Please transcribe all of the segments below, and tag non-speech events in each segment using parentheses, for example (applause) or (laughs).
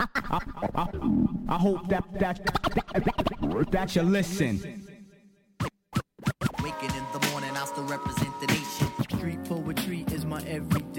I hope that that that you listen. Waking in the morning, I still represent the nation. Street poetry is my everyday.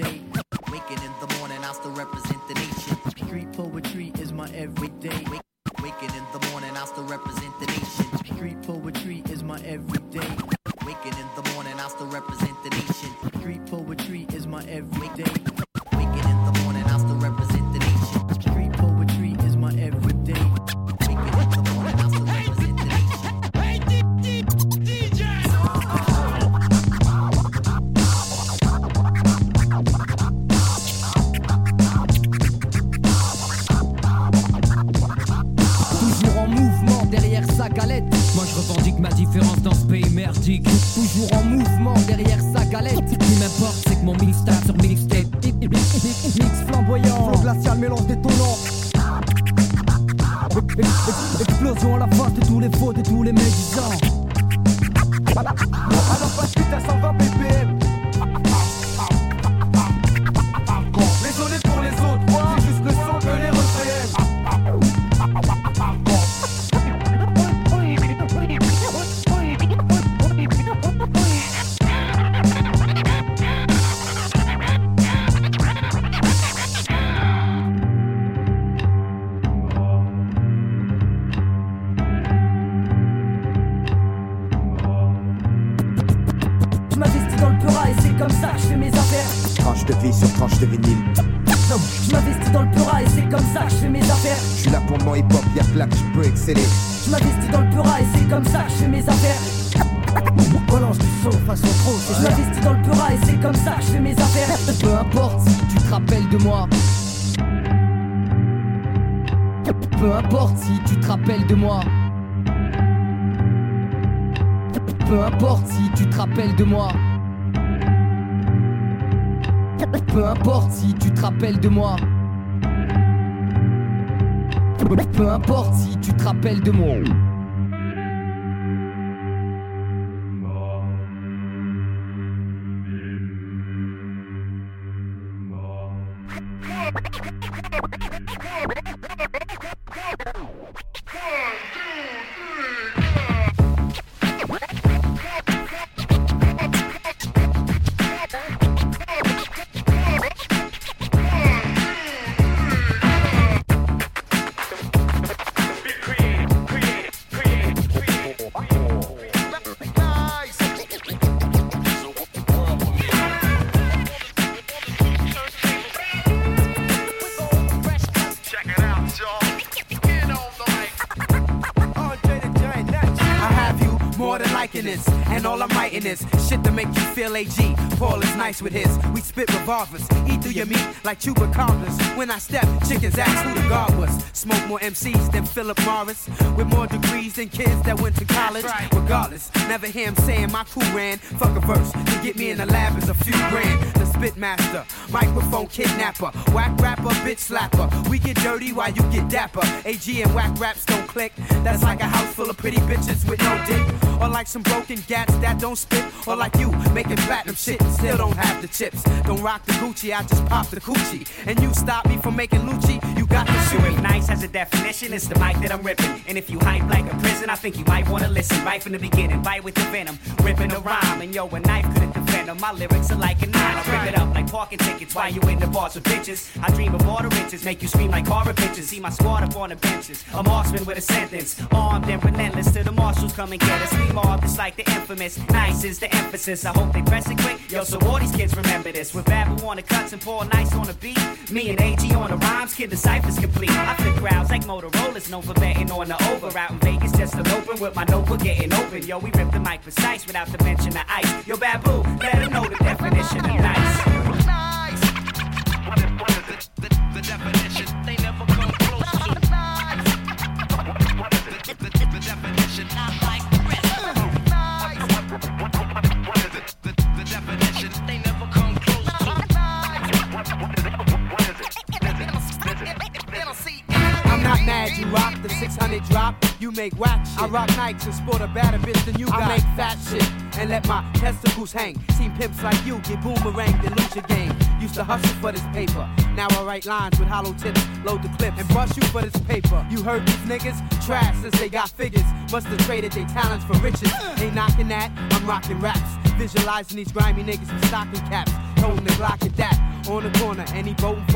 Je m'investis dans le pura et c'est comme ça que je fais mes affaires. Je suis là pour mon hip-hop, y'a que là que je peux exceller. Je m'investis dans le pura et c'est comme ça que je fais mes affaires. Balance du son façon trop. Je m'investis dans le pura et c'est comme ça que je fais mes affaires. Peu importe si tu te rappelles de moi. Peu importe si tu te rappelles de moi. Peu importe si tu te rappelles de moi. Peu importe si tu te rappelles de moi. Peu importe si tu te rappelles de moi. Nice with his. We spit revolvers, eat through your meat like chupacabras. When I step, chickens ask who the guard was. Smoke more MCs than Philip Morris, with more degrees than kids that went to college. Regardless, never hear him saying my crew ran. Fuck a verse to get me in the lab is a few grand. The spit master, microphone kidnapper, whack rapper, bitch slapper. We get dirty while you get dapper. AG and whack raps don't click. That's like a house full of pretty bitches with no dick. Or like some broken gats that don't spit. Or like you making platinum shit and still don't have the chips. Don't rock the Gucci, I just pop the coochie. And you stop me from making Lucci, you got the So shoe. nice has a definition, it's the mic that I'm ripping. And if you hype like a prison, I think you might wanna listen right from the beginning. Bite with the venom, ripping a rhyme, and yo, a knife couldn't defend. My lyrics are like a nine. I rip it up like parking tickets while you in the bars with bitches. I dream of all the riches, make you scream like horror pictures. See my squad up on the benches. A marksman with a sentence, armed and relentless. Till the marshals come and get us. We mob just like the infamous. Nice is the emphasis. I hope they press it quick. Yo, so all these kids remember this. With Babu on the cuts and Paul Nice on the beat. Me and AG on the rhymes, kid, the cipher's complete. I flip crowds like Motorola's known for betting on the over. Out in Vegas, just an open with my notebook getting open. Yo, we rip the mic precise without the mention of ice. Yo, Babu, let them know the definition of nice. I'm the 600 drop. You make whack shit. I rock Nikes and sport a better bitch than you got. I make fat shit and let my testicles hang. Seen pimps like you get boomeranged and lose your game. Used to hustle for this paper. Now I write lines with hollow tips, load the clip, and bust you for this paper. You heard these niggas? Trash since they got figures. Must have traded their talents for riches. Ain't knocking that, I'm rocking raps. Visualizing these grimy niggas with stocking caps. Holding the Glock at that. On the corner, and he voting from the cops.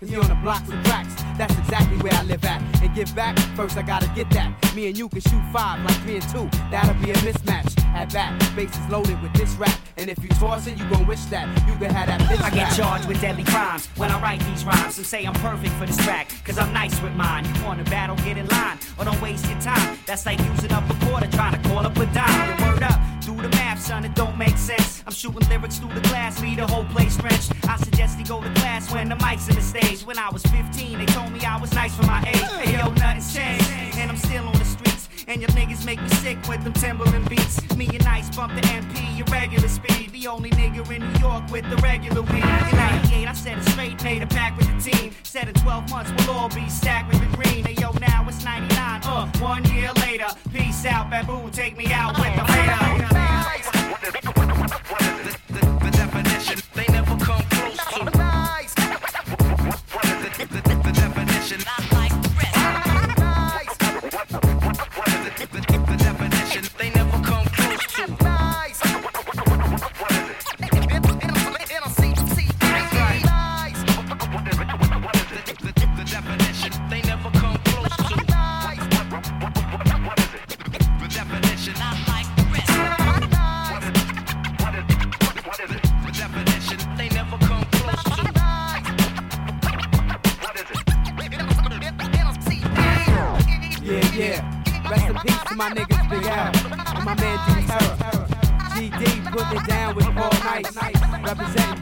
Cause he on the blocks and tracks. That's exactly where I live at. And give back, first I gotta get that. Me and you can shoot five like me and two. That'll be a mismatch. At bat, bases loaded with this rap. And if you toss it, you gon' wish that you could have that bitch I get charged with deadly crimes when I write these rhymes. Some say I'm perfect for this track, cause I'm nice with mine. You want to battle, get in line, or don't waste your time. That's like using up a quarter, trying to call up a dime. Son, it don't make sense. I'm shooting lyrics through the glass, leave the whole place drenched. I suggest he go to class when the mic's in the stage. When I was 15, they told me I was nice for my age. Hey yo, nothing's changed, and I'm still on the streets. And your niggas make me sick with them Timberland beats. Me and Ice bump the MP, your regular speed. The only nigga in New York with the regular weed. In 98, I said it straight, made a pack with the team. Said in 12 months we'll all be stacked with the green. Hey, yo, now it's 99, uh, one year later. Peace out, baboon, take me out with the The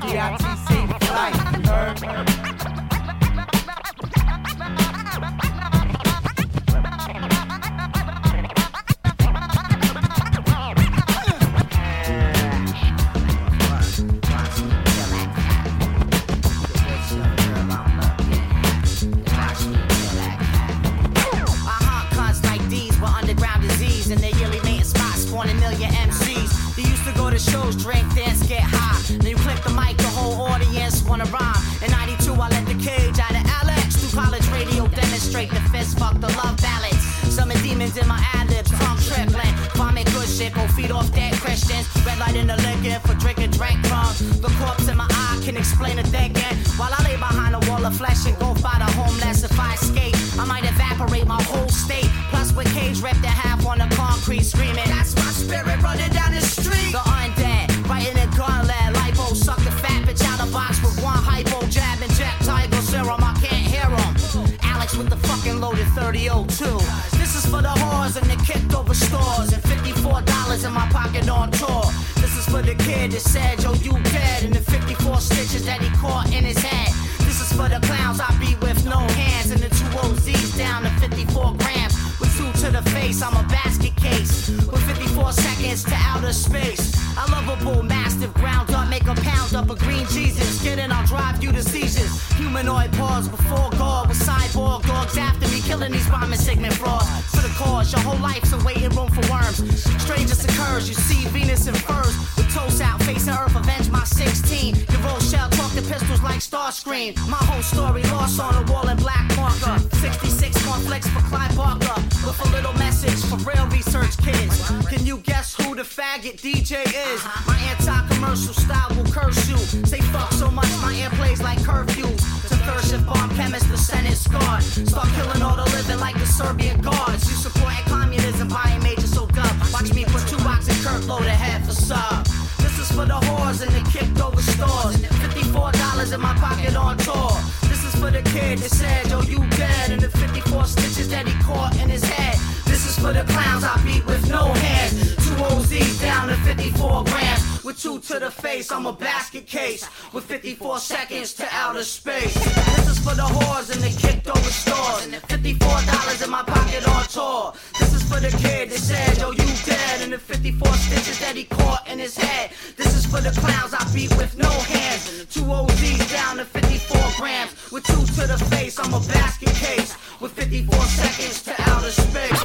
For life. In the liquor for drinking, drink drunk. The corpse in my eye can explain the thinking. While I lay behind a wall of flesh and go by the homeless if I escape. I might evaporate my whole state. Plus with cage ripped in the kid that said, yo, you dead. And the 54 stitches that he caught in his head. This is for the clowns I be with no hands. And the two OZs down to 54 grams. With two to the face, I'm a basket case. With 54 seconds to outer space. I love a bull mastiff ground up, make a pound up a green Jesus. Get in, I'll drive you to seizures. Humanoid paws before God with cyborg dogs after me, killing these bombing segment frauds. For the cause, your whole life's a waiting room for worms. Strangest occurs, you see Venus in furs. Toes out, facing Earth, avenge my 16. Your roll shell, talk to pistols like Starscream. My whole story lost on a wall in black marker. 66 more flicks for Clive Barker. With a little message for real research kids. Can you guess who the faggot DJ is? Uh-huh. My anti-commercial style will curse you. Say fuck so much, my air plays like curfews. To third shift bomb chemist, the Senate scarred. Start killing all the living like the Serbian guards. You supporting communism, buying major so dumb. Watch me put two boxes Kirk load ahead for sub. For the whores and the kicked over stores. $54 in my pocket on tour. This is for the kid that said, yo, you dead. And the 54 stitches that he caught in his head. This is for the clowns I beat with no hands. OZs down to 54 grams. With two to the face, I'm a basket case. With 54 seconds to outer space. This is for the whores and the kicked over stores. And the $54 in my pocket on tour. This is for the kid that said, yo, you dead. And the 54 stitches that he caught in his head. This is for the clowns I beat with no hands. And the Two OZs down to 54 grams. With two to the face, I'm a basket case. With 54 seconds to outer space,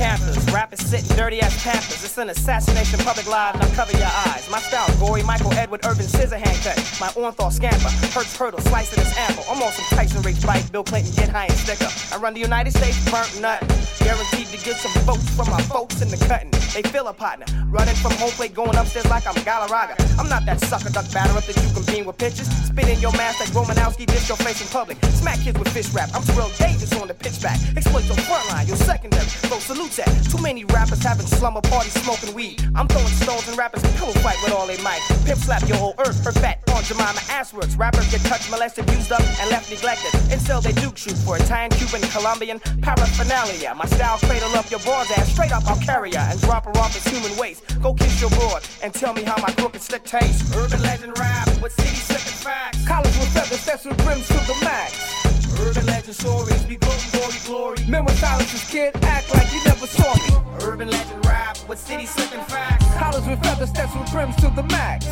campers, rappers sitting dirty ass pampers. It's an assassination, public live, now cover your eyes. My style, gory, Michael Edward, urban scissor cut. My Orenthal scamper, hurts hurdle, slicing this ample. I'm on some Tyson Riggs bite, Bill Clinton get high and stick up. I run the United States, burnt nut. Guaranteed to get some votes from my folks in the cutting. They feel a partner, running from home plate, going upstairs like I'm Galarraga. I'm not that sucker duck batter up that you can beam with pitches. Spit in your mask like Romanowski, dish your face in public. Smack kids with fish rap. I'm Terrell Davis on the pitch back. Exploit your front line, your secondary. Throw at. Too many rappers having slumber parties smoking weed. I'm throwing stones and rappers pillow fight with all they might. Pimp slap your whole earth, her fat on Jemima ass works. Rappers get touched, molested, used up, and left neglected. Until they duke shoot for Italian, Cuban, Colombian paraphernalia. My style cradle up your broad's ass, straight up I'll carry her and drop her off as human waste. Go kiss your broad and tell me how my crooked stick tastes. Urban legend rap with city slipping facts. College with feathers, that's with brims to the max. Urban legend stories, be glory, glory, glory. Men with silences, kid, act like you never saw me. Urban legend rap with city slipping facts. College with feathers, that's with brims to the max.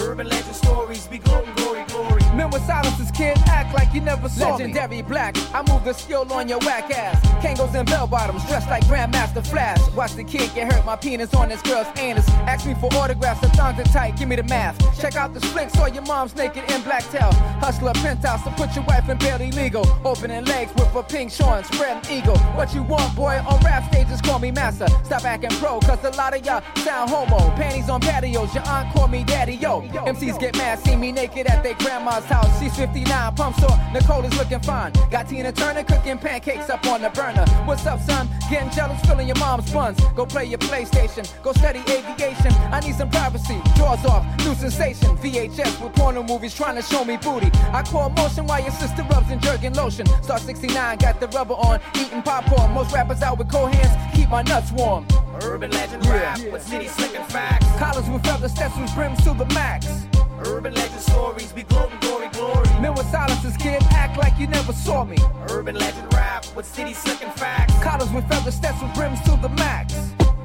Urban legend stories, be glory, glory, glory. Men with silences, kid, act like you never saw Legendary black, I move the skill on your whack ass. Kangols and bell bottoms, dressed like Grandmaster Flash. Watch the kid get hurt, my penis on this girl's anus. Ask me for autographs, the thongs are tight, give me the math. Check out the split, saw your mom's naked in black tail. Hustler penthouse, to put your wife in barely legal. Opening legs with a pink shorn, spread eagle. What you want, boy, on rap stages, call me master. Stop acting pro, cause a lot of y'all sound homo. Panties on patios, your aunt call me daddy, yo. MCs get mad, see me naked at their grandma's house. She's 59, pump sore, Nicole is looking fine. Got Tina Turner cooking pancakes up on the burner. What's up, son? Getting jealous, filling your mom's buns. Go play your PlayStation, go study aviation. I need some privacy, jaws off, new sensation. VHS with porno movies trying to show me booty. I call motion while your sister rubs and jerking lotion. Star 69, got the rubber on, eating popcorn. Most rappers out with cold hands, keep my nuts warm. Urban legend rap with city slipping facts. Collars with feather steps with brims to the max. Urban legend stories, be glory, glory, glory. Men with silences, kid, act like you never saw me. Urban legend rap with city slipping facts. Collars with feather steps with brims to the max.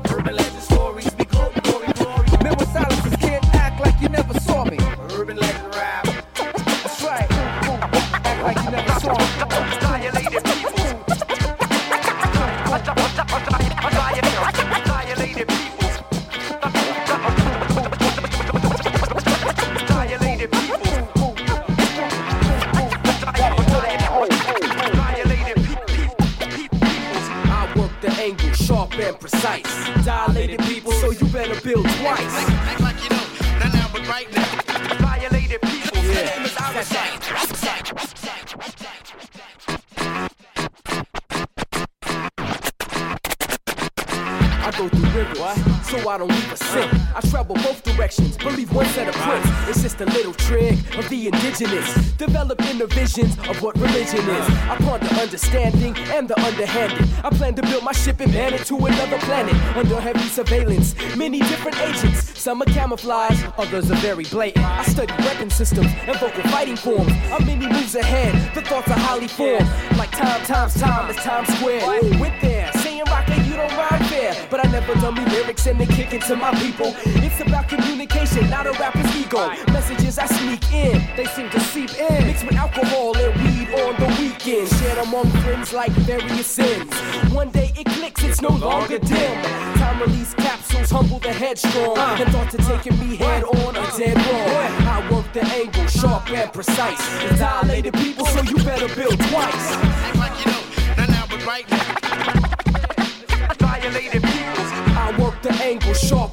Urban legend stories, Dilated people, so you better build twice. Act like you know. Not now, but right now. Violated people. Yeah. That's right. I go through rivers, so I don't leave a scent. I travel both directions, believe one set of prints. It's just a little trick the indigenous. Develop inner visions of what religion is. I ponder understanding and the underhanded. I plan to build my ship and man it to another planet under heavy surveillance. Many different agents, some are camouflage, others are very blatant. I study weapon systems and vocal fighting forms. I'm many moves ahead, the thoughts are highly formed. Like time times time is Times Square. Went there, saying rocker, you don't rhyme fair. But I never dummy lyrics and they kick it to my people. It's about communication, not a rapper's ego. Messages I sneak in, they seem to seep in. Mixed with alcohol and weed on the weekend. Shared among friends like various sins. One day it clicks, it's no longer dim. Time release capsules humble the headstrong. Uh. And thought to taking me head on a dead wrong. I work the angle, sharp and precise. It's dilated people, so you better build twice.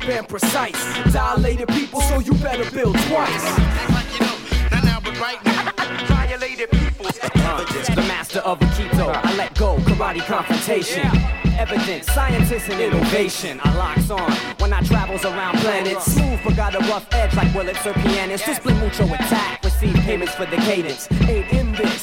And precise. Dilated people, so you better build twice. You know. Right now. The master of Aikido. I let go, karate confrontation. Evidence, scientists and innovation. I locks on when I travels around planets. Smooth, but got a rough edge like Willits or pianists. Display mucho attack, receive payments for the cadence.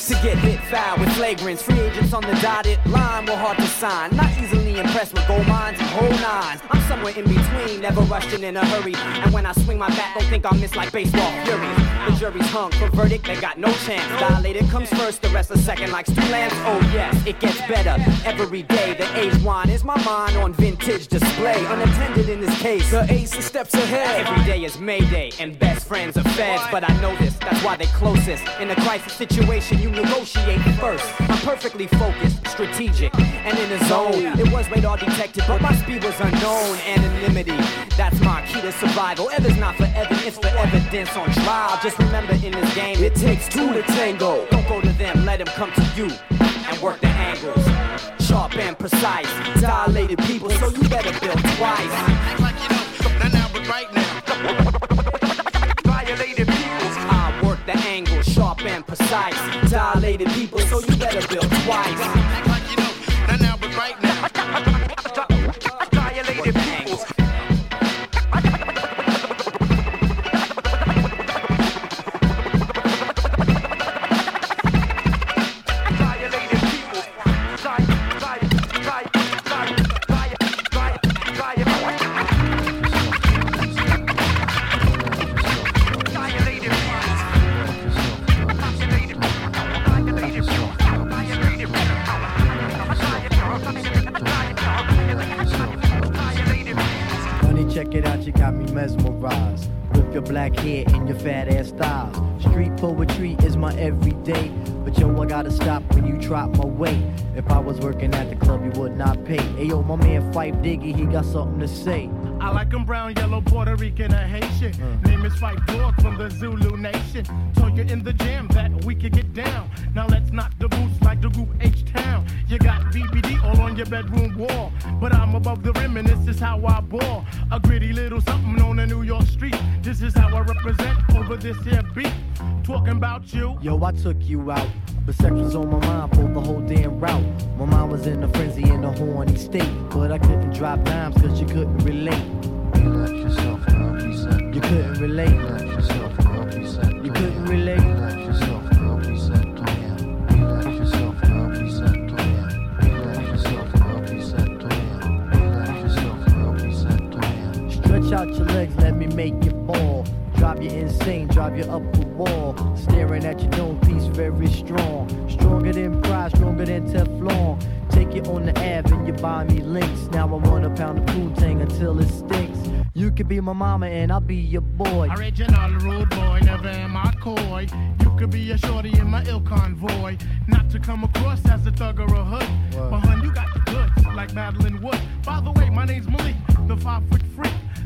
To get hit foul with flagrants. Free agents on the dotted line were hard to sign. Not easily impressed with gold mines and whole nines. I'm somewhere in between, never rushing in a hurry. And when I swing my bat, don't think I'll miss like baseball fury. The jury's hung for verdict, they got no chance. Dilated comes first, the rest a second like Stu Lance. Oh yes, it gets better every day. The age wine is my mind on vintage display. Unattended in this case, the ace is steps ahead. Every day is Mayday, and best friends are feds. But I know this, that's why they closest. In a crisis situation, you negotiate first. I'm perfectly focused, strategic, and in the zone. It was radar detected, but my speed was unknown. Anonymity, that's my key to survival. Ever's not for evidence, it's for evidence on trial. Just remember in this game, it takes two to tango. Don't go to them, let them come to you and work the angles. Sharp and precise, dilated people, so you better build twice. And precise. Dilated people, so you better build twice. Act like you know, not now, but right now. (laughs) Violated peoples. Diggy, he got something to say. I like 'em brown, yellow, Puerto Rican, or Haitian. Name is Phife Dawg from the Zulu Nation. Told you in the jam that we could get down. Now let's knock the boots like the group H Town. You got BBD all on your bedroom wall. But I'm above the rim and this is how I ball. A gritty little something on the New York street. This is how I represent over this here beat. Talking about you. Yo, I took you out. Strong. Stronger than pride, stronger than Teflon. Take you on the Ave and you buy me links. Now I want a pound of Poontang until it stinks. You could be my mama and I'll be your boy. Original rude boy, never am I coy. You could be a shorty in my ill convoy. Not to come across as a thug or a hood. But hun, you got the goods, like Madeline Wood. By the way, my name's Malik, the five foot freak.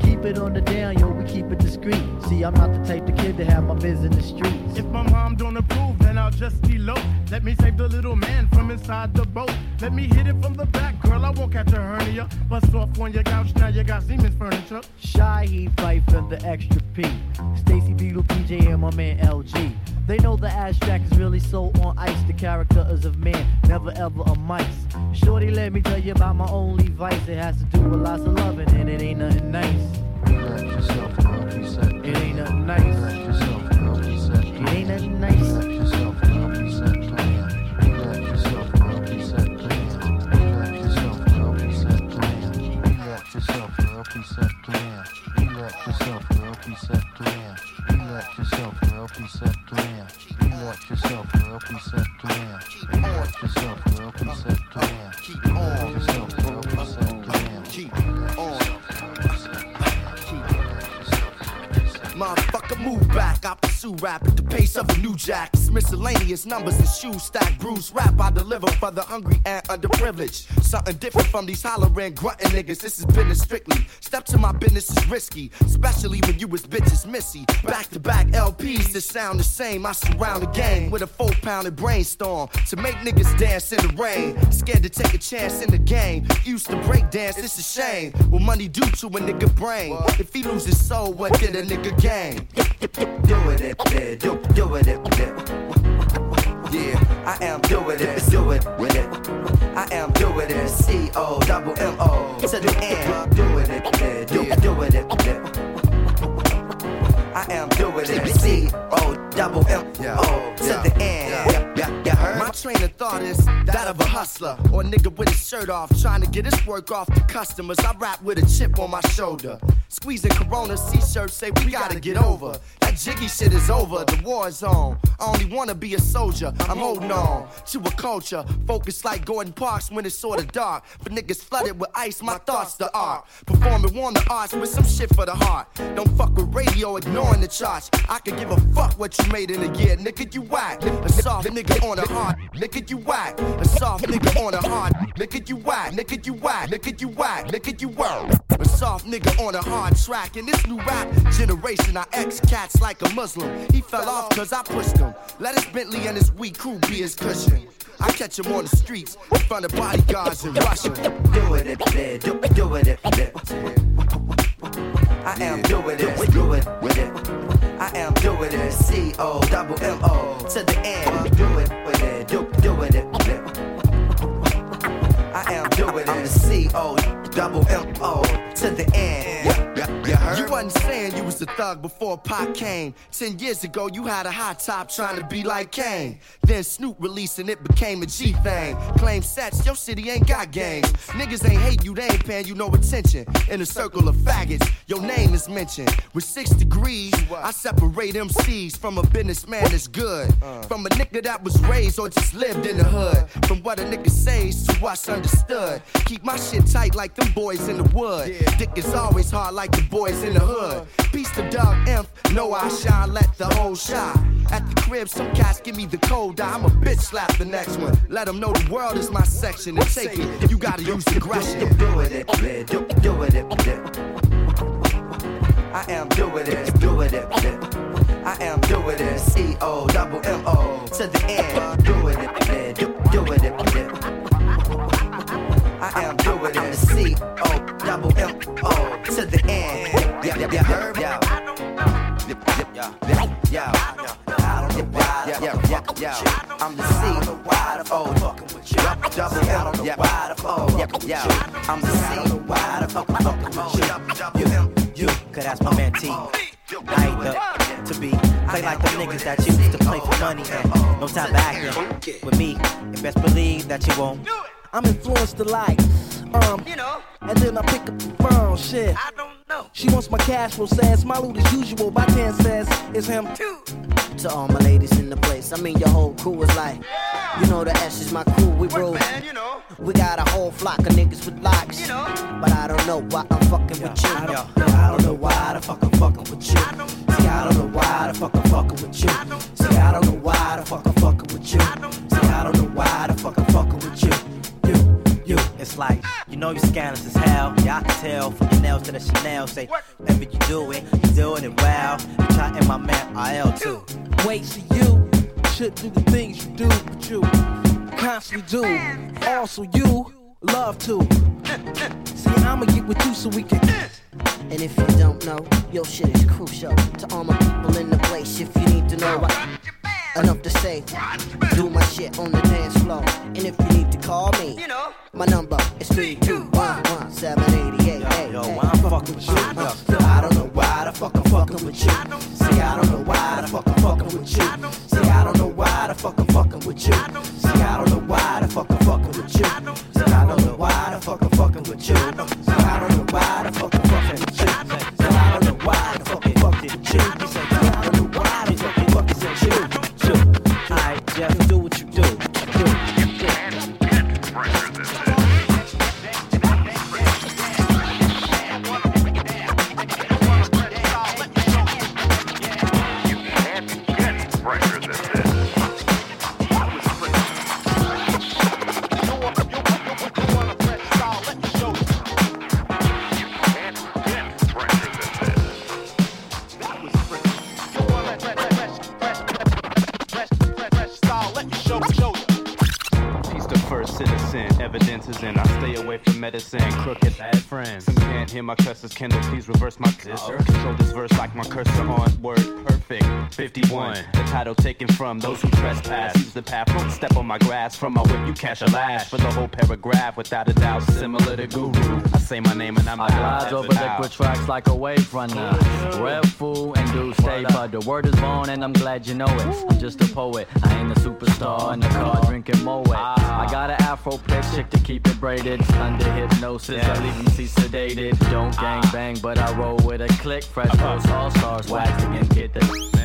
Keep it on the down, yo, we keep it discreet. See, I'm not the type of kid to have my biz in the streets. If my mom don't approve, then I'll just be elope. Let me save the little man from inside the boat. Let me hit it from the back, girl. I won't catch a hernia. Bust off on your couch, now you got Seaman's furniture. Shy, he fight from the extra P. Stacy Beetle, PJ, and my man LG. They know the abstract is really so on ice. The character is of man, never ever a mice. Shorty, let me tell you about my only vice. It has to do with lots of loving, and it ain't nothing nice. Relax yourself, girl, reset. It ain't nothing nice. It ain't nothing nice let yourself, girl, please settle in. Relax yourself, girl, please settle in. Relax yourself, girl, please settle in. Relax yourself, girl, please settle in. Keep on. Motherfucker, move back. I pursue rap at the pace of a new jack. It's miscellaneous numbers and shoes stack. Bruce rap I deliver for the hungry and underprivileged. Something different from these hollering, grunting niggas. This is business strictly. Step to my business is risky, especially when you was bitches missy. Back to back LPs that sound the same. I surround the game with a four pounded brainstorm to make niggas dance in the rain. Scared to take a chance in the game. Used to break dance, it's a shame. What money do to a nigga brain? If he loses soul, what did a nigga gain? Doing it it, yeah, do, do it, yeah. Yeah, I am doing it, do it with it. I am doing it, C O double M O to the end. Doing it, yeah, do, doing it, yeah. I am doing it, C O double M O to the end. My train of thought is that of a hustler or a nigga with his shirt off, trying to get his work off to customers. I rap with a chip on my shoulder. Squeezing Corona C-shirts say we gotta get over. That jiggy shit is over, the war is on. I only wanna be a soldier, I'm holding on to a culture. Focused like Gordon Parks when it's sorta dark. But niggas flooded with ice, my thoughts the art. Performing warm the arts with some shit for the heart. Don't fuck with radio, ignoring the charts. I can give a fuck what you made in a year, nigga, you whack. A soft nigga on the heart, nigga, you whack. A soft nigga on the heart, nigga, you whack. Nigga, you whack. Nigga, you whack. Nigga, you whack. A soft nigga on a hard track. In this new rap generation, I ex cats like a Muslim. He fell off cause I pushed him. Let his Bentley and his weak crew be his cushion. I catch him on the streets in front of bodyguards in Russia. Doing it, yeah, do, it, yeah. I am doing it, do it with it. A thug before Pac came. Ten years ago, you had a hot top trying to be like Kane. Then Snoop released and it became a G thing. Claim sets, your city ain't got games. Niggas ain't hate you, they ain't paying you no attention. In a circle of faggots, your name is mentioned. With six degrees, I separate MCs from a businessman that's good. From a nigga that was raised or just lived in the hood. From what a nigga says to what's understood. Keep my shit tight like them boys in the wood. Dick is always hard like the boys in the hood. Peace to Dog Imp, know I shine, let the whole shine. At the crib, some cats give me the code. I'm a bitch slap the next one. Let them know the world is my section and take it. You gotta use aggression. Doing it, yeah, do, doing it. I am doing it, doing it. I am doing it, C O double M O to the end. Doing it, yeah, do, doing it. I am doing it, C O double M O to the end. Yeah, yeah, yeah? Yeah. Yeah. I don't know why yeah, yeah. I'm the C O double M. Yeah, yeah, yeah. I'm the C why the fuck fucking with you? You, you, cause that's my man T. I ain't the to be play like the niggas that you used to play for money and no time acting with me. You best believe that you won't. I'm influenced to like, um, you know, and then I pick up the phone, shit. I don't know. She wants my cash flow, says my loot as usual. By 10 says it's him too. To all my ladies in the place, I mean your whole crew is like, yeah. you know the S is my crew, we roll. We got a whole flock of niggas with locks, you know. but I don't know why I'm fucking with you. I don't, I don't know why the fuck I'm fucking with you. See, I don't know why the fuck I'm fucking with you. See, I don't know why the fuck I'm fucking with you. See, I don't know why the fuck I'm fucking with you. You, you, like, you know you scandalous as hell. Yeah, I can tell from your nails to the Chanel. Say, whatever you do it, you doing it well. You try and my man IL too. Wait, see you should do the things you do, but you constantly do. Also, you love to. See, I'ma get with you so we can. And if you don't know, your shit is crucial to all my people in the place. If you need to know, I, enough to say, do my shit on the dance floor. And if you need to call me, my number is 3211 788. Yo, why I'm fucking with you? Yo, I don't know why the fuck I'm fucking with you. See, I don't know why the fuck I'm fucking with you. See, I don't know why the fuck I'm fucking with you. See, I don't know why the fuck I'm fucking with you. See, I don't know why the fuck I'm fucking with you. See, I don't know why the fuck medicine. Crooked bad friends. Some can't hear my curses. Kendall, please reverse my cursor. Oh. Control this verse like my cursor on word perfect. 51. The title taken from those who trespass. Use the path, don't step on my grass. From my whip, you catch a lash. For the whole paragraph, without a doubt, similar to Guru. Say my name and I'm I glide over liquid tracks like a wave runner. Red fool and do stay, but the word is born and I'm glad you know it. I'm just a poet, I ain't a superstar in the car drinking Moet. I ah. got an afro pick chick to keep it braided. Under hypnosis, I leave them see sedated. Don't ah. gang bang, but I roll with a click. Fresh uh-huh. post all stars, waxing again, get the.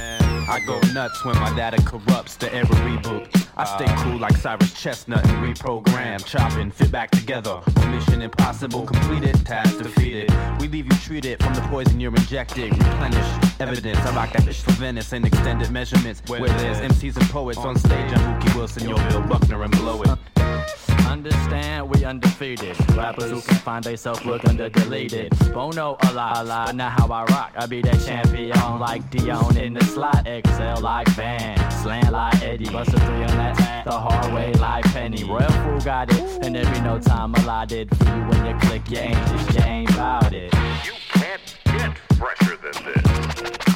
I go nuts when my data corrupts the era reboot. I stay cool like Cyrus Chestnut and reprogram, chopping, fit back together. Mission impossible, completed, task defeated. We leave you treated from the poison you're injected. Replenish evidence. I rock that fish for Venice in extended measurements. Where there's MCs and poets on stage, I'm Mookie Wilson, yo, Bill Buckner, and blow it. Understand we undefeated. Rappers who can find themselves look under deleted. Bono a lot, a lot, but not how I rock. I be that champion like Deion in the slot. Excel like Van, slant like Eddie. Bust a three on that the hard way like Penny. Real fool got it, and there be no time allotted for you when you click. You ain't just, you ain't about it. You can't get fresher than this.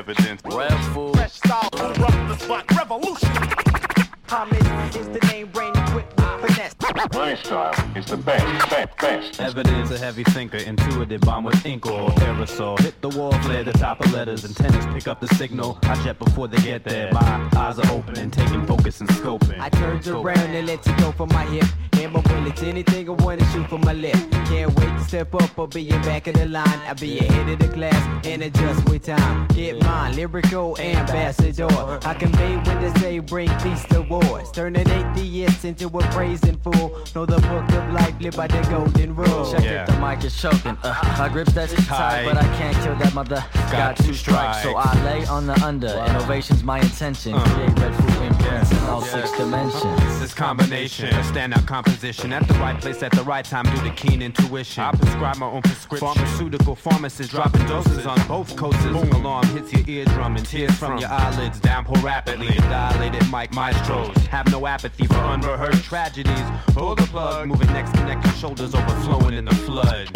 Evidence. Red. Fresh style, corrupt the spot, revolution. Homage is the name, brain equipped with finesse. My style is the best, best, best. Evidence, a heavy thinker, intuitive, bomb with ink or aerosol. Hit the wall, flare the top of letters, antennas pick up the signal. I jet before they get there. My eyes are open and taking focus and scoping. I turned around and let you go from my hip. And my bullets, anything I wanna shoot from my left. Can't wait to step up or be in back of the line. I'll be ahead of the class and adjust with time. Get mine, lyrical ambassador. I convey when they say bring peace to wars. Turn an atheist into a praising fool. Know the book of life live by the golden rule. Check it, the mic is choking. Uh, my grip's that tight, but I can't kill that mother. Got two strikes, so I lay on the under. Innovation's my intention. Create red food imprints in all six dimensions. This combination, a standout composition at the right place at the right time due to keen intuition. I prescribe my own prescription. Pharmaceutical pharmacists dropping doses on both coasts. Boom alarm hits your eardrum and tears from your eyelids downpour rapidly. Dilated mic maestros have no apathy for unrehearsed tragedies. Pull the plug, moving next, connect your shoulders overflowing in the flood.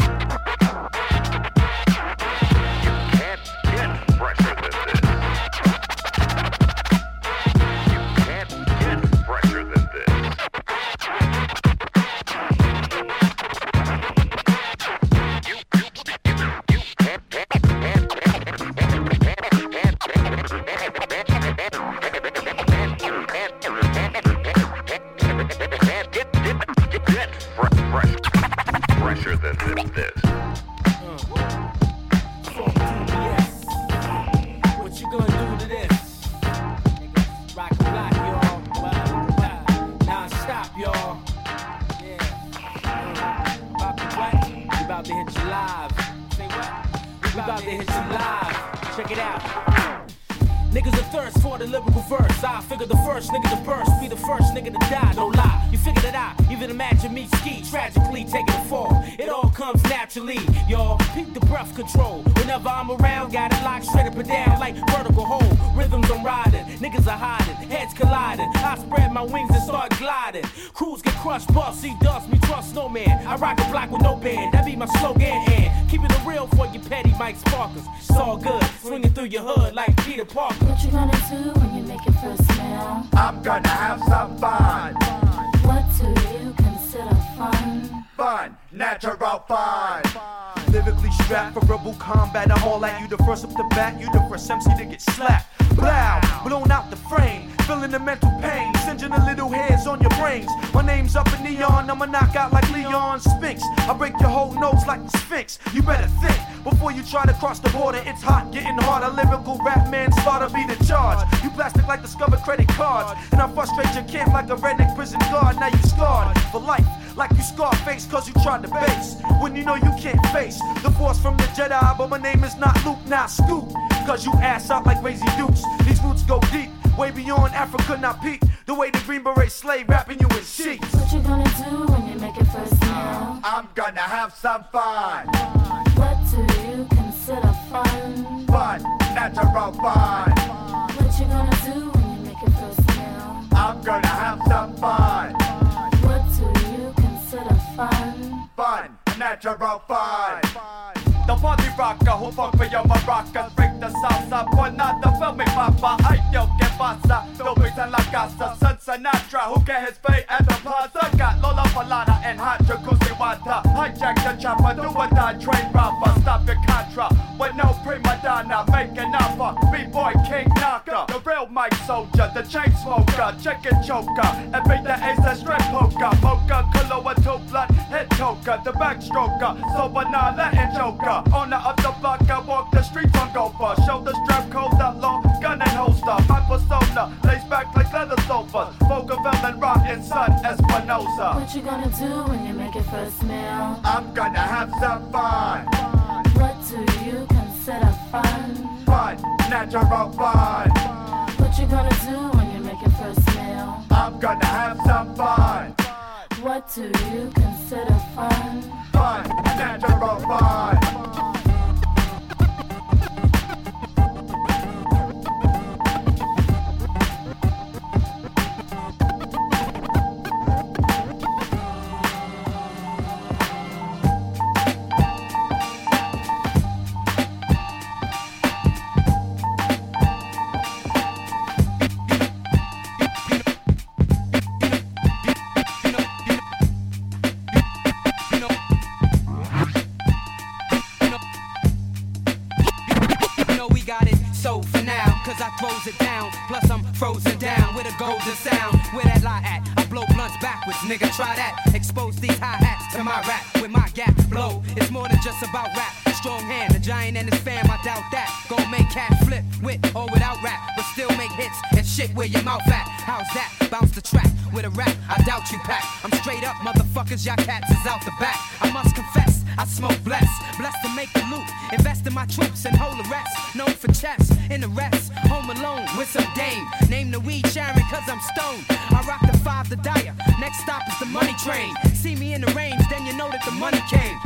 To do to this? Rock and block, y'all. Non-stop, y'all. Yeah. Bobby, what? We about to hit you live. About to hit you live. Check it out. Niggas are thirst for the lyrical verse. I figure the first nigga to burst, be the first nigga to die. No lie, you figure that I even imagine me ski tragically taking a fall. It all comes naturally, y'all. Peep the breath control. Whenever I'm around, got it locked straight up and down like vertical hold. Rhythms I'm riding, niggas are hiding, heads colliding. I spread my wings and start gliding. Crews get crushed, bust, see dust, me trust no man. I rock a block with no band, that be my slogan. And keeping it real for you petty Mike Sparkers. It's all good, swinging through your hood like Peter Parker. What you gonna do when you make it first smell? I'm gonna have some fun. What do you consider fun? Fun, natural fun. Lyrically strapped for rebel combat. I'm all at you the first up the bat. You the first MC to get slapped. Blow, blown out the frame. Feeling the mental pain. Singeing the little hairs on your brains. My name's up in neon. I'ma knock out like Leon Spinks. I break your whole nose like the Sphinx. You better think before you try to cross the border. It's hot, getting harder. Lyrical rap man starter be the charge. You plastic like discovered credit cards. And I frustrate your kid like a redneck prison guard. Now you scarred for life. Like you Scarface cause you tried to base. When you know you can't face the force from the Jedi. But my name is not Luke, not Scoop. Cause you ass out like crazy dukes. These roots go deep. Way beyond Africa, not peak. The way the Green Beret slave rapping you in sheets. What you gonna do when you make it first meal? Uh, I'm gonna have some fun. What do you consider fun? Fun, natural fun. What you gonna do when you make it first meal? I'm gonna have some fun. What do you consider fun? Fun, natural fun. The party rocker who funk for your maracas Break the salsa nada Feel me papa. Ay yo que pasa Dobles en la casa. Son Sinatra who get his pay at the plaza? Got Lola Falana and Hot Jacuzzi Wata Hijack the chopper Do or die train rapper Stop your contra. With no prima donna Make an offer. B-boy king knocker. The real mic soldier The chain smoker. Chicken choker. And beat the ace that straight poker. Mocha Kahlua two blood Head choker The backstroker. So banana and joker Of the block, I walk the streets on Gopher. Shoulder strap, cold out long, gun and holster. My persona, lays back like leather sofas. And rock and sun, Espinosa. What you gonna do when you make it first meal? I'm gonna have some fun. What do you consider fun? Fun, natural fun. What you gonna do when you make it first meal? I'm gonna have some fun. What do you consider fun? Fun, natural fun. Throws it down. Plus I'm frozen down with a golden sound. Where that lie at? I blow blunts backwards, nigga, try that. Expose these hi-hats to my rap with my gap blow. It's more than just about rap. Strong hand, the giant and his fam, I doubt that. Go make cash flip with or without rap, but still make hits and shit where your mouth at. How's that? Bounce the track with a rap, I doubt you pack. I'm straight up, motherfuckers, y'all cats is out the back. I must confess, I smoke blessed, blessed to make the loot. Invest in my troops and hold the rest. Known for chess, in the rest. Cause I'm stoned. I rock the five, the dire. Next stop is the money train. See me in the range, then you know that the money came.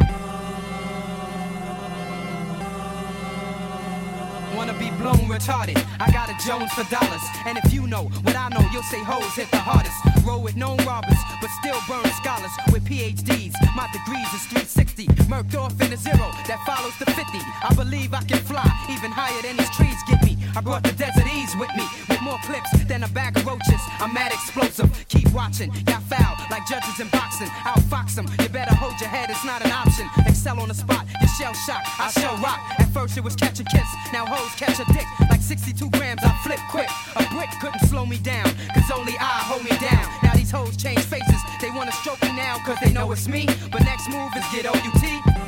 Wanna be blown retarded. I got a Jones for dollars. And if you know what I know, you'll say hoes hit the hardest. Roll with known robbers, but still burn scholars with PhDs. My degrees is 360. Murked off in a zero that follows the 50. I believe I can fly even higher than these trees get me. I brought the desert ease with me, with more clips than a bag of roaches. I'm mad explosive. Keep watching, got foul like judges in boxing. Outfox them. You better hold your head, it's not an option. Excel on the spot, you shell shock. I shell rock. At first it was catch a kiss, now hoes catch a dick. Like 62 grams, I flip quick. A brick couldn't slow me down, cause only I hold me down. Now these hoes change faces, they wanna stroke me now, cause they know it's me. But next move is get OUT.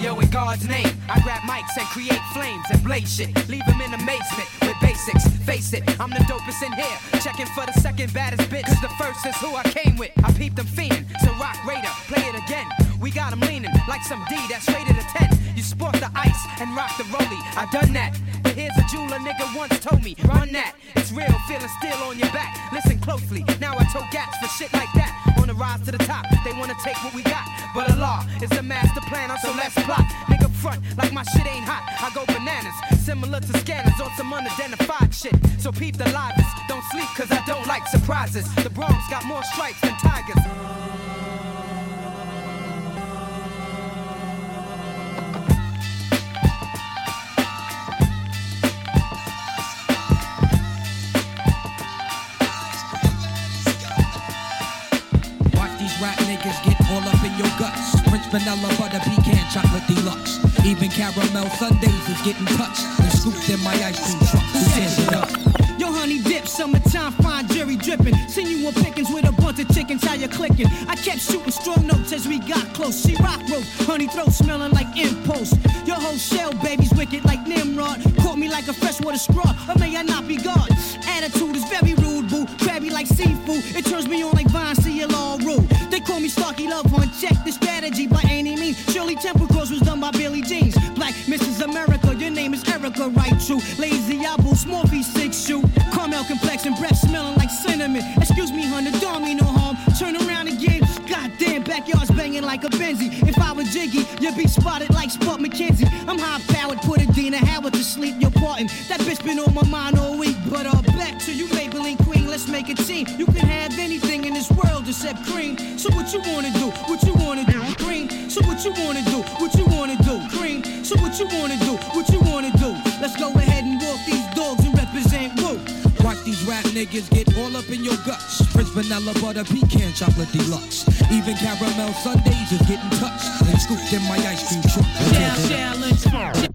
Yo, in God's name, I grab mics and create flames and blaze shit. Leave them in amazement with basics. Face it, I'm the dopest in here. Checking for the second baddest bitch. Cause the first is who I came with. I peeped them fiending. So rock Raider, play it again. We got them leaning like some D that's rated a 10. You sport the ice and rock the rollie. I done that. But here's a jeweler nigga once told me, run that. It's real, feeling still on your back. Listen closely. Now I told gats for shit like that. Rise to the top, they wanna take what we got. But Allah is the master planner, so let's plot. Nigga front like my shit ain't hot. I go bananas, similar to scanners on some unidentified shit. So peep the lives, don't sleep cause I don't like surprises. The Bronx got more stripes than tigers. Vanilla butter pecan chocolate deluxe. Even caramel sundaes is getting touched and scooped in my ice cream truck. It up? Yo, honey dip, summertime, fine jerry dripping. Seen you on Pitkin with a bunch of chickens, how you clicking? I kept shooting strong notes as we got close. She rock rope, honey throat smelling like impulse. Your whole shell, baby's wicked like Nimrod. Caught me like a freshwater straw, or may I not be God? Attitude is very rude, boo. Crabby like seafood, it turns me on like Vine, see it all rude. They call me Starkey Love Hunt, check the strategy any means. Shirley Temple Cross was done by Billy Jeans. Black Mrs. America, your name is Erica, right true. Lazy Morphe six shoe. Caramel complexion, breath smelling like cinnamon. Excuse me, honey, don't mean no harm. Turn around again. Goddamn, backyard's banging like a Benzie. If I were Jiggy, you'd be spotted like Spuds MacKenzie. I'm high powered, put Adina Howard to sleep. You're parting. That bitch been on my mind all week. But uh, back to you, Maybelline Queen. Let's make a team. You can have anything in this world except cream. So what you wanna do? What you what you wanna do? What you wanna do? Cream. So what you wanna do? What you wanna do? Let's go ahead and walk these dogs and represent woo. Watch these rap niggas get all up in your guts. Prince vanilla butter pecan chocolate deluxe. Even caramel sundaes is getting touched and scooped in my ice cream truck. Challenge,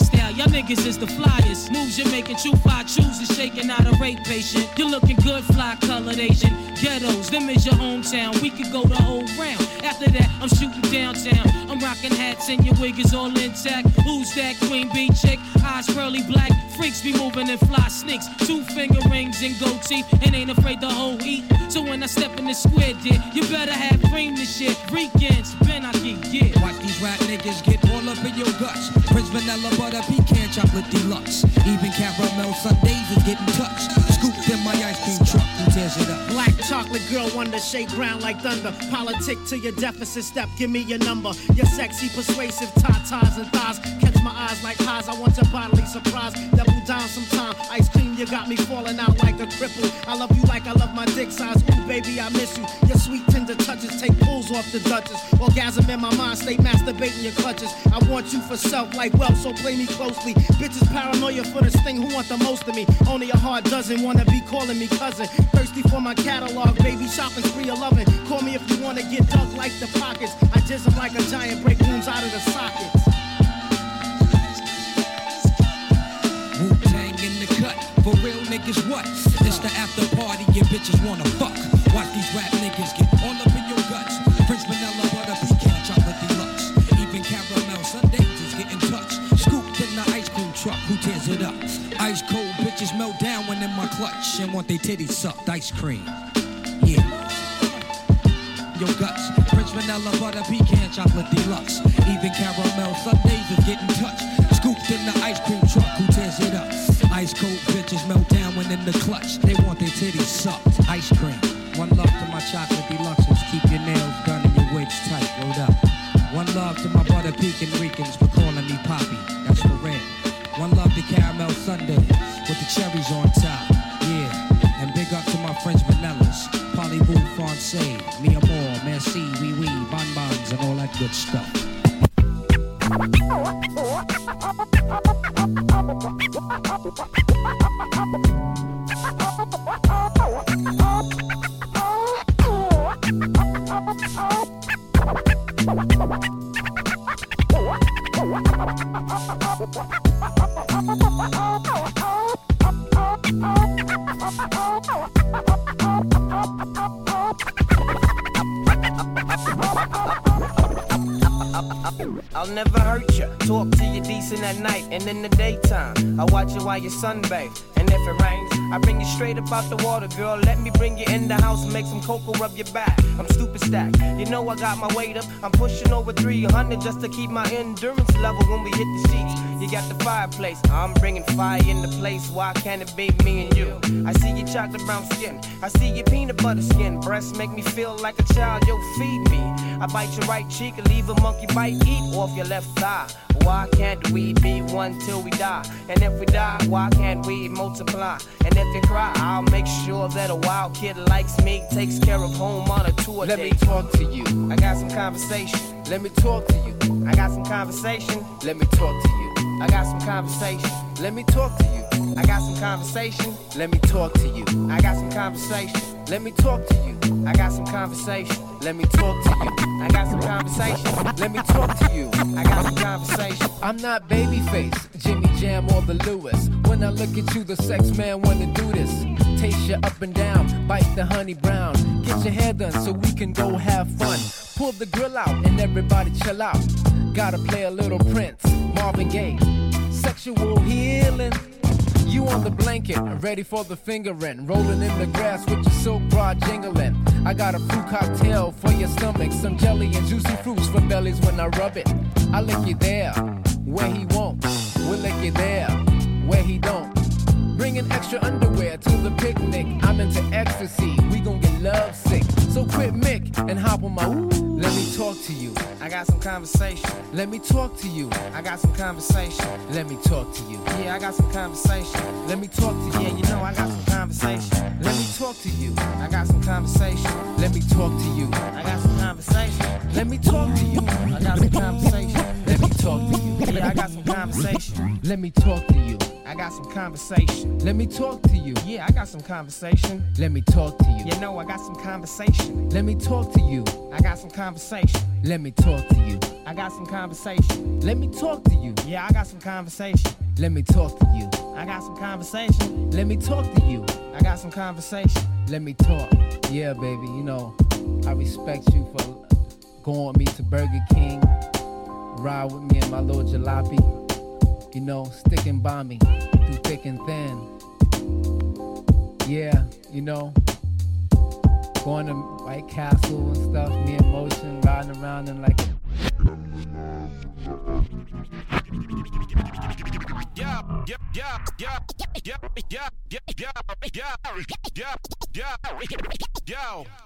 Style, y'all niggas is the flyest. Moves you're making, true fly chooses, shaking out a rape patient. You're looking good, fly colored Asian. Ghettos, them is your hometown. We could go the whole round. After that, I'm shooting downtown. I'm rocking hats and your wig is all intact. Who's that queen bee chick? Eyes pearly black. Freaks be moving and fly sneaks. Two finger rings and goatee, and ain't afraid to whole eat. So when I step in the square, dear, you better have cream this shit. Weekends, Ben I keep, yeah. Watch these rap niggas get all up in your guts. Prince vanilla butter pecan chocolate deluxe. Even caramel sundaes is getting touched. Scooped in my ice cream truck. Who tears it up? Black chocolate girl, wonder shake ground like thunder. Politic to your deficit step, give me your number. Your sexy, persuasive tatas and thighs. Catch my eyes like highs, I want your bodily surprise. Double down sometime. Ice cream, you got me falling out like a cripple. I love you like I love my dick size. Ooh, baby, I miss you. Your sweet tender touches take pulls off the Duchess. Orgasm in my mind, stay masturbating your clutches. I want you for self like wealth, so play me closely. Bitches paranoia for this thing, who want the most of me? Only a doesn't wanna be calling me cousin. Thirsty for my catalog, baby, shopping spree 11. Call me if you wanna get dug like the pockets. I jizz like a giant, break rooms out of the sockets. Wu Tang in the cut. For real niggas, what? This the after party, your bitches wanna fuck. Watch these rap niggas get all up in your guts. Prince vanilla butter pecan chocolate deluxe. Even caramel sundaes is getting touched. Scooped in the ice cream truck. Who tears it up? Ice cold bitches melt down when in my clutch and want they titties sucked. Ice cream. Yeah. Your guts. French vanilla butter pecan chocolate deluxe. Even caramel sundaes you sunbathe. And if it rains, I bring you straight up out the water, girl. Let me bring you in the house and make some cocoa rub your back. I'm stupid stacked. You know I got my weight up. I'm pushing over 300 just to keep my endurance level when we hit the sheets. You got the fireplace. I'm bringing fire in the place. Why can't it be me and you? I see your chocolate brown skin. I see your peanut butter skin. Breasts make me feel like a child. Yo, feed me. I bite your right cheek and leave a monkey bite eat off your left thigh. Why can't we be one till we die? And if we die, why can't we multiply? And if you cry, I'll make sure that a wild kid likes me takes care of home on a tour Let day. me talk to you. I got some conversation. Let me talk to you. I got some conversation. Let me talk to you. I got some conversation. Let me talk to you. I got some conversation. Let me talk to you. I got some conversation. Let me talk to you. I got some conversation. Let me talk to you. I got some conversation. Let me talk to you. I got some conversation. I'm not babyface, Jimmy Jam or the Lewis. When I look at you, the sex man wanna do this. Taste you up and down, bite the honey brown. Get your hair done so we can go have fun. Pull the grill out and everybody chill out. Gotta play a little Prince, Marvin Gaye. Sexual healing. You on the blanket, ready for the fingering. Rolling in the grass with your silk bra jingling. I got a fruit cocktail for your stomach, some jelly and juicy fruits for bellies when I rub it. I lick you there, where he won't. We'll lick you there, where he don't. Bringing extra underwear to the picnic. I'm into ecstasy. We gon' get love sick. So quit Mick and hop on my. Ooh. Let me talk to you. I got some conversation. Let me talk to you. I got some conversation. Let me talk to you. Yeah, I got some conversation. Let me talk to you. Yeah, you know I got some conversation. Let me talk to you. I got some conversation. Let me talk to you. I got some conversation. Let me talk to you. I got some conversation. Let me talk to you. Yeah, I got some conversation. Let me talk to you. I got some conversation. Let me talk to you. Yeah, I got some conversation. Let me talk to you. You know I got some conversation. Let me talk to you. I got some conversation. Let me talk to you. I got some conversation. Let me talk to you. Yeah, I got some conversation. Let me talk to you. I got some conversation. Let me talk to you. I got some conversation. Let me talk. Yeah, baby, you know, I respect you for going with me to Burger King, ride with me in my little jalopy, you know, sticking by me through thick and thin. Yeah, you know, going to White Castle and stuff, me in motion, riding around in like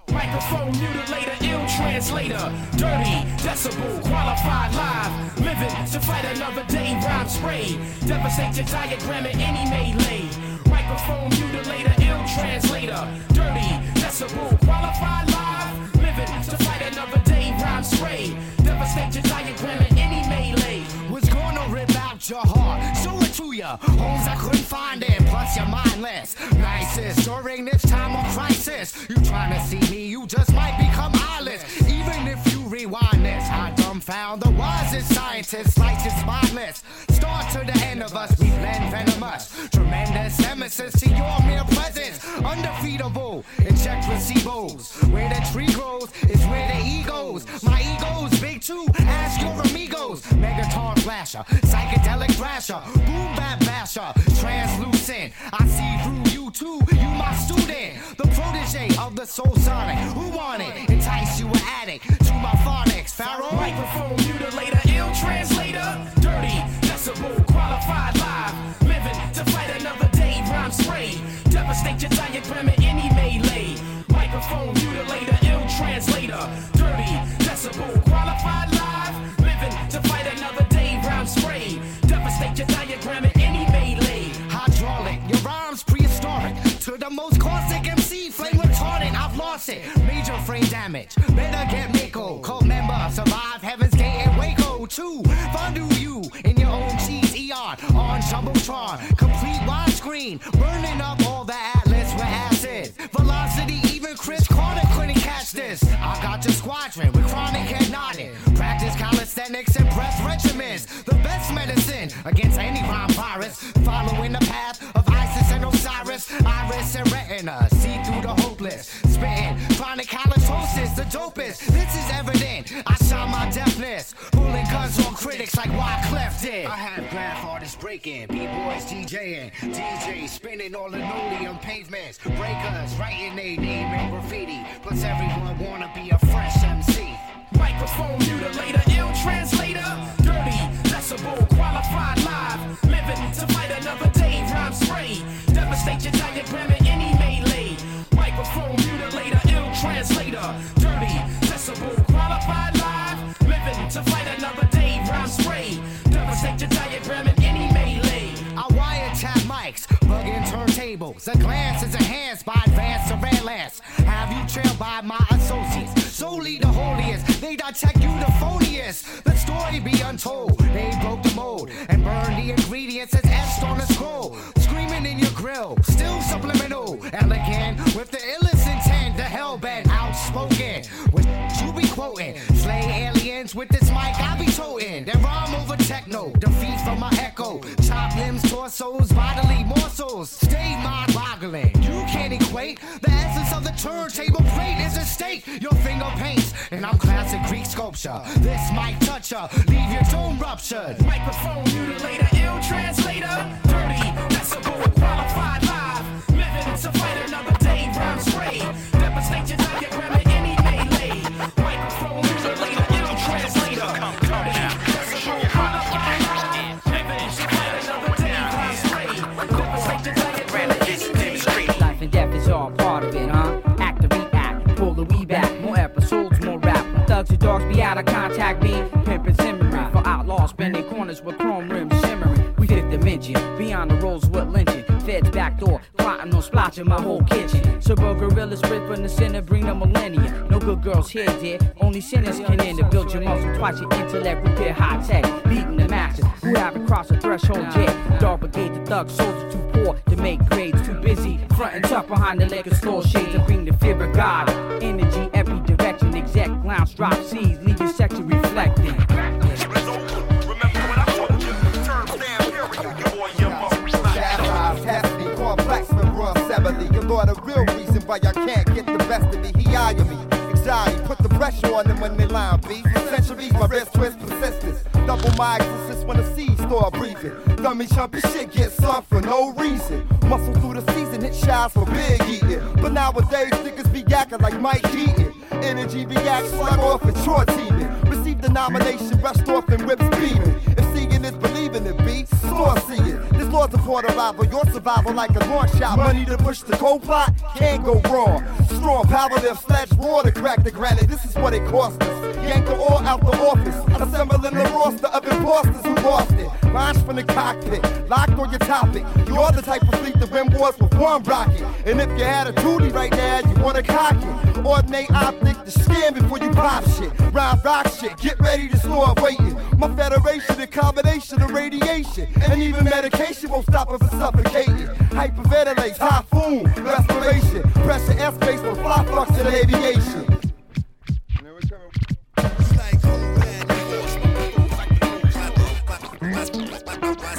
Microphone mutilator, ill translator, dirty, decibel, qualified live, living to fight another day, rhyme spray, devastate your diagram in any melee. Microphone mutilator, ill translator, dirty, decibel, qualified live living to fight another day, rhyme spray, devastate your diagram in any melee. Was gonna rip out your heart, show it to ya. Homes I couldn't find it, plus you're mindless. Nicest during this time of crisis. You trying to see me, you just might become eyeless. Even if you rewind this, I dumbfound the wisest scientists, lights is spineless. Start to the end of us, we blend venomous. Tremendous nemesis to your mere presence. Undefeatable, inject placebos. Where the tree grows is where the egos. My ego's big too, ask your amigos. Megaton flasher, psychedelic thrasher, boom bap basher, translucent. I see through you too, protege of the soul sonic. Who want it? Entice you an addict to my phonics, Pharaoh. Microphone mutilator, ill translator, dirty, decibel, qualified live, living to fight another day, rhyme spray, devastate your diagram in It. Major frame damage, better get Maaco. Cult member, survive Heaven's Gate and Waco. Two, fondue you in your own cheese eon. On Jumbotron, complete widescreen. Burning up all the atlas with acid. Velocity, even Cris Carter couldn't catch this. I got your squadron with chronic head nodding. Practice calisthenics and press regimens. The best medicine against any rhyme virus. Following the path of Isis and Osiris. Iris and retina, chronic halitosis, the dopest. This is evident. I shot my deafness. Pulling guns on critics like Wyclef did. I had graph artists breaking, B-boys DJing, DJs spinning all linoleum pavements. Breakers writing their name in graffiti. Plus everyone wanna be a fresh MC. Microphone mutilator, ill translator, dirty, decibel, qualified live, living to fight another day, rhyme spray, devastate your diagram translator, dirty, decibel, qualified live, living to fight another day, rhyme spray, devastate your diagram in any melee. I wiretap mics, bugging turntables. A glance is enhanced by advanced surveillance. Have you trailed by my associates? Solely the holiest, they detect you the phoniest. The story be untold. They broke the mold and burned the ingredients as etched on a outspoken with you be quoting. Slay aliens with this mic, I be toting. Then rhyme over techno, defeat from my echo. Chop limbs, torsos, bodily morsels. Stay mind boggling. You can't equate the essence of the turntable plate is a stake. Your finger paints, and I'm classic Greek sculpture. This mic toucher, leave your dome ruptured. Microphone mutilator, ill translator, dirty, decibel, qualified live, living to fight another day, rhyme spray, bunch of dogs be out of contact, be pimpin' simmering. For outlaws, bending corners with chrome rims shimmering. We fifth dimension, beyond the rules with lynching. Feds back door, plotting on splotching my whole kitchen. Suburban gorillas ripping the center, bring the millennium. No good girls here, dear. Only sinners can end up build your muscle, twice your intellect, repair high tech. Beating the masses, who haven't crossed the threshold yet. Dark brigade, the thug, soldier too poor to make grades, too busy. Frontin' tough behind the liquor store shades to bring the fear of God. Energy every day direction, exec lounge drop C's, leave your section reflecting. Chastise, test me, complex with raw severely. You know the real reason why y'all can't get the best of me. He eye me. Anxiety, put the pressure on them when they line. For centuries, my wrist twist persistence. Double my existence when the seeds start breathing. Dummy chumpy shit gets soft for no reason. Muscle through the season, hit shots for big eating. But nowadays, niggas be yakking like Mike Keaton. Energy yak slug off and short teaming. Receive the nomination, brushed off and whips beaming. If seeing is believing it be, store seeing. This law's a quarter rival, your survival like a launch shot. Money to push the cold plot, can't go wrong. Strong power lift, sledge raw to crack the granite. This is what it cost us. Yank the all out the office, assembling the roster of imposters who lost it. Launch from the cockpit, locked on your topic. You're the type of fleet that win wars with one rocket. And if you had a duty right now, you wanna cock it. Ordinate optic to scan before you pop shit. Ride rock shit, get ready to start waiting. My federation, a combination of radiation. And even medication won't stop us from suffocating. Hyperventilate, typhoon, respiration. Pressure airspace for fly flux in aviation.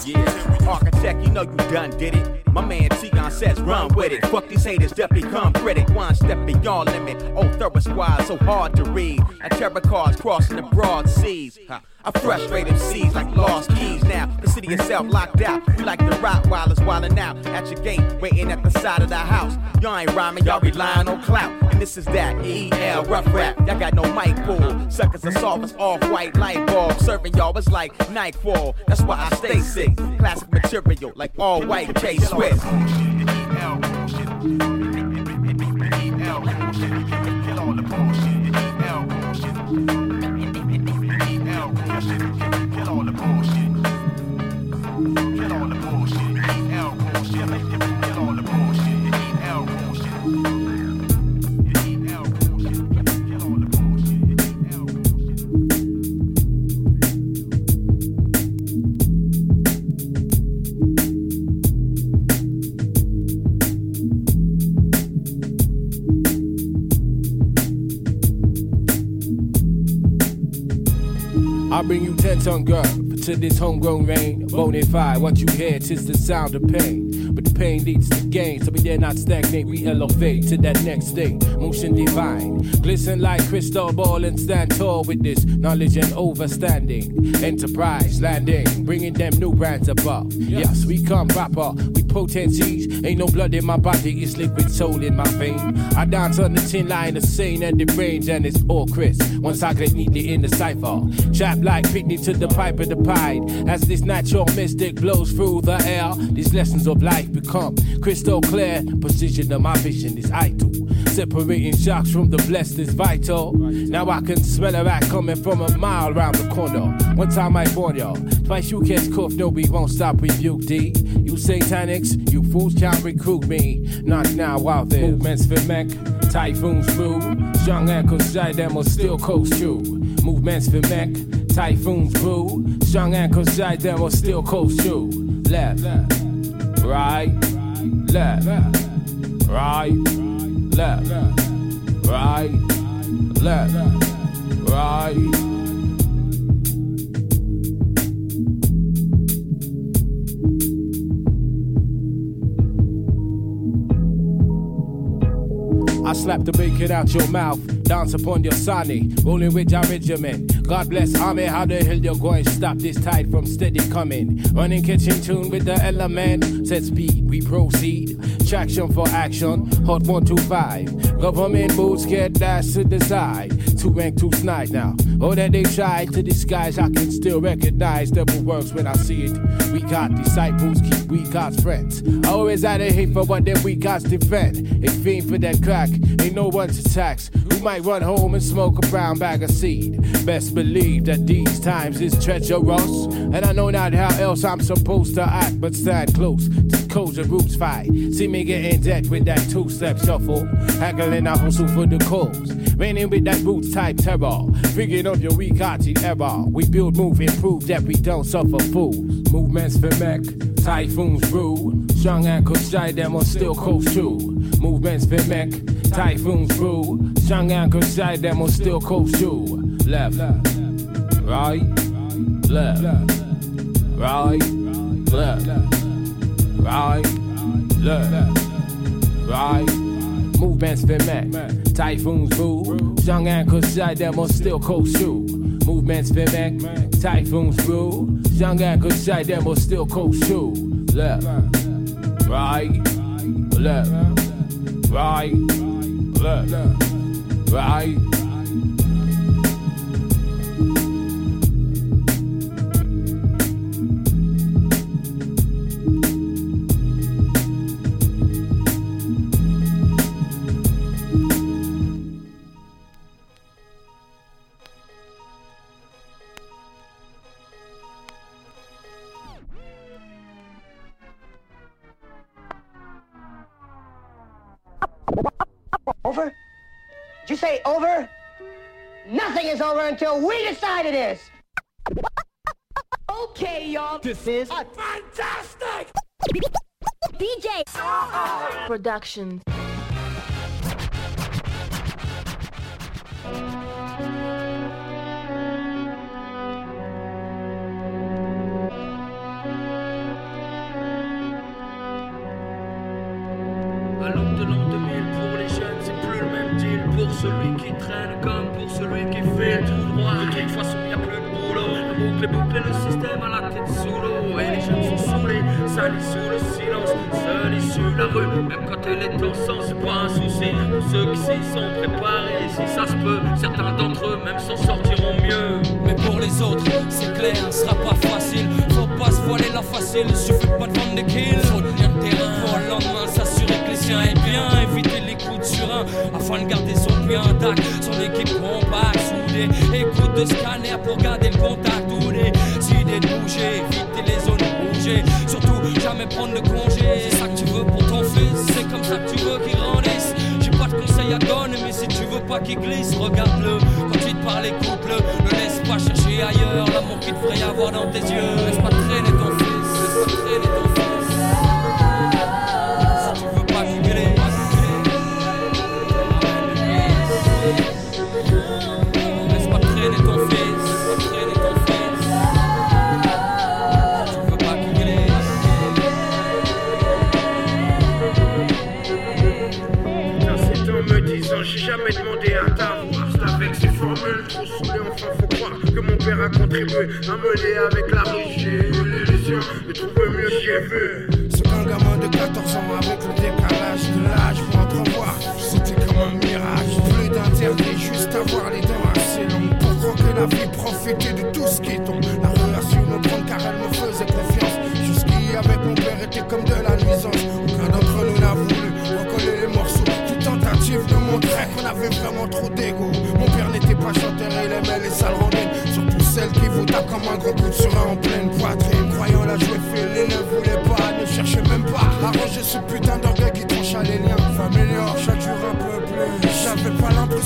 Yeah, architect, you know you done did it. My man T-Gon says run with it. Fuck these haters, definitely come critic. One step beyond limit. Oh, thorough squad, so hard to read. And terror cars crossing the broad seas. Huh. I frustrate MCs like lost keys now. The city itself locked out. We like the Rottweilers wildin' out at your gate, waiting at the side of the house. Y'all ain't rhyming, y'all relying on clout. And this is that EL rough rap. Y'all got no mic pull. Suckers are soft as off white light bulb. Serving y'all was like nightfall. That's why I stay sick. Classic material like all white J Swift. (laughs) I bring you 10 ton girl to this homegrown rain. Bonafide, what you hear, tis the sound of pain. The pain leads to gain, so we dare not stagnate, we elevate to that next state. Motion divine, glisten like crystal ball and stand tall with this knowledge and overstanding. Enterprise landing, bringing them new brands above. Yes, we come proper, we potencies. Ain't no blood in my body, it's liquid soul in my vein. I dance on the tin line of sane and the range, and it's all crisp. Once I get neatly in the cipher, chap like Pitney to the pipe of the pied. As this natural mystic blows through the air, these lessons of life become crystal clear. Precision of my vision is idle. Separating shocks from the blessed is vital. Now I can smell a rat coming from a mile round the corner. One time I warn y'all, twice you catch cuff, no, we won't stop rebuke D. You satanics, you fools can't recruit me. Not now out there. Movements for mech, typhoons through. Strong ankles, them still coast true. Movements for mech, typhoons through. Strong ankles, them still coast true. Left, right, left, right, left, right, left, right. I slap the bacon out your mouth, dance upon your sunny, rolling with your regiment. God bless army, how the hell you going to stop this tide from steady coming? Running kitchen tune with the element, set speed, we proceed. Traction for action, hot 125. Government boots get dash to the side. Two rank, two snide now. Oh, that they try to disguise, I can still recognize devil works when I see it. We got disciples, keep we God's friends. Always out of hate for what them we got defend. If fiend for that crack, ain't no one to We might run home and smoke a brown bag of seed. Best believe that these times is treacherous. And I know not how else I'm supposed to act, but stand close to and roots fight. See me get in debt with that two step shuffle. Haggling, I hustle for the cause. Raining with that roots type terror. Figuring up your weak arching error. We build, move, improve that we don't suffer fools. Movements for mech, typhoons brew. Shy, them will still coast true. Movements mech, typhoons brew. Shy, them will still coast true. Left, right, left, right, left, right, left, right. Movements for mech, typhoons brew. Strong and them will still true. Movements for mech, typhoons brew. Strong and them will still true. Left, right, left, right, left, right. Until we decide it is. Okay, y'all. This is a fantastic. DJ Production. À l'aube de l'an 2000, pour les jeunes, c'est plus le même deal. Pour celui qui traîne boulot. La boucle est bouclée, le système à la tête sous l'eau. Et les jeunes sont saoulés, salis sous le silence. Seuls issus la rue, même quand elle est en sang, c'est pas un souci. Pour ceux qui s'y sont préparés, si ça se peut, certains d'entre eux même s'en sortiront mieux. Mais pour les autres, c'est clair, ce sera pas facile. Faut pas se voiler la facile, il suffit pas de vendre des kills. Faut le terrain pour le lendemain, s'assurer que les siens est bien. Éviter les coups de surin afin de garder son Son équipe compacte, soudée. Écoute de scanner pour garder le contact. Ou des idées de bouger, les zones bougées. Surtout, jamais prendre de congé. C'est ça que tu veux pour ton fils, c'est comme ça que tu veux qu'il grandisse. J'ai pas de conseils à donner, mais si tu veux pas qu'il glisse, regarde-le. Quand il te parle, écoute-le. Ne laisse pas chercher ailleurs l'amour qu'il devrait y avoir dans tes yeux. Laisse pas traîner ton fils, laisse pas traîner ton fils. Contribué à me lier avec la riche. J'ai eu l'illusion de trouver mieux, j'ai vu. C'est qu'un gamin de 14 ans avec le décalage de l'âge pour entrevoir. C'était comme un mirage. Plus d'interdit, juste avoir les dents la vie, profiter de tout ce qui tombe. La su me prendre car elle me faisait confiance. Jusqu'y avec mon père était comme de la nuisance. Aucun d'entre nous n'a voulu recoller les morceaux. Toute tentative de montrer qu'on avait vraiment trop d'ego. Mon père n'était pas chanteur, il aimait les sales rengaines. Surtout celles qui vous tapent comme un gros coup de surin en pleine poitrine. Croyant la jouer il ne voulait pas, ne cherchait même pas à ranger ce putain d'orgueil qui tranche à les liens familiaux. Chaque jour un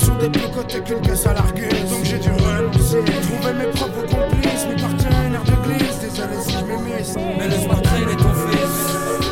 pas l'impression d'être plus côté qu'une caisse à larguer. Donc j'ai dû renoncer. Trouver mes propres complices, mes partenaires de glisse. Désolé si je m'émisse. Mais laisse pas traîner ton fils, laisse pas traîner ton fils.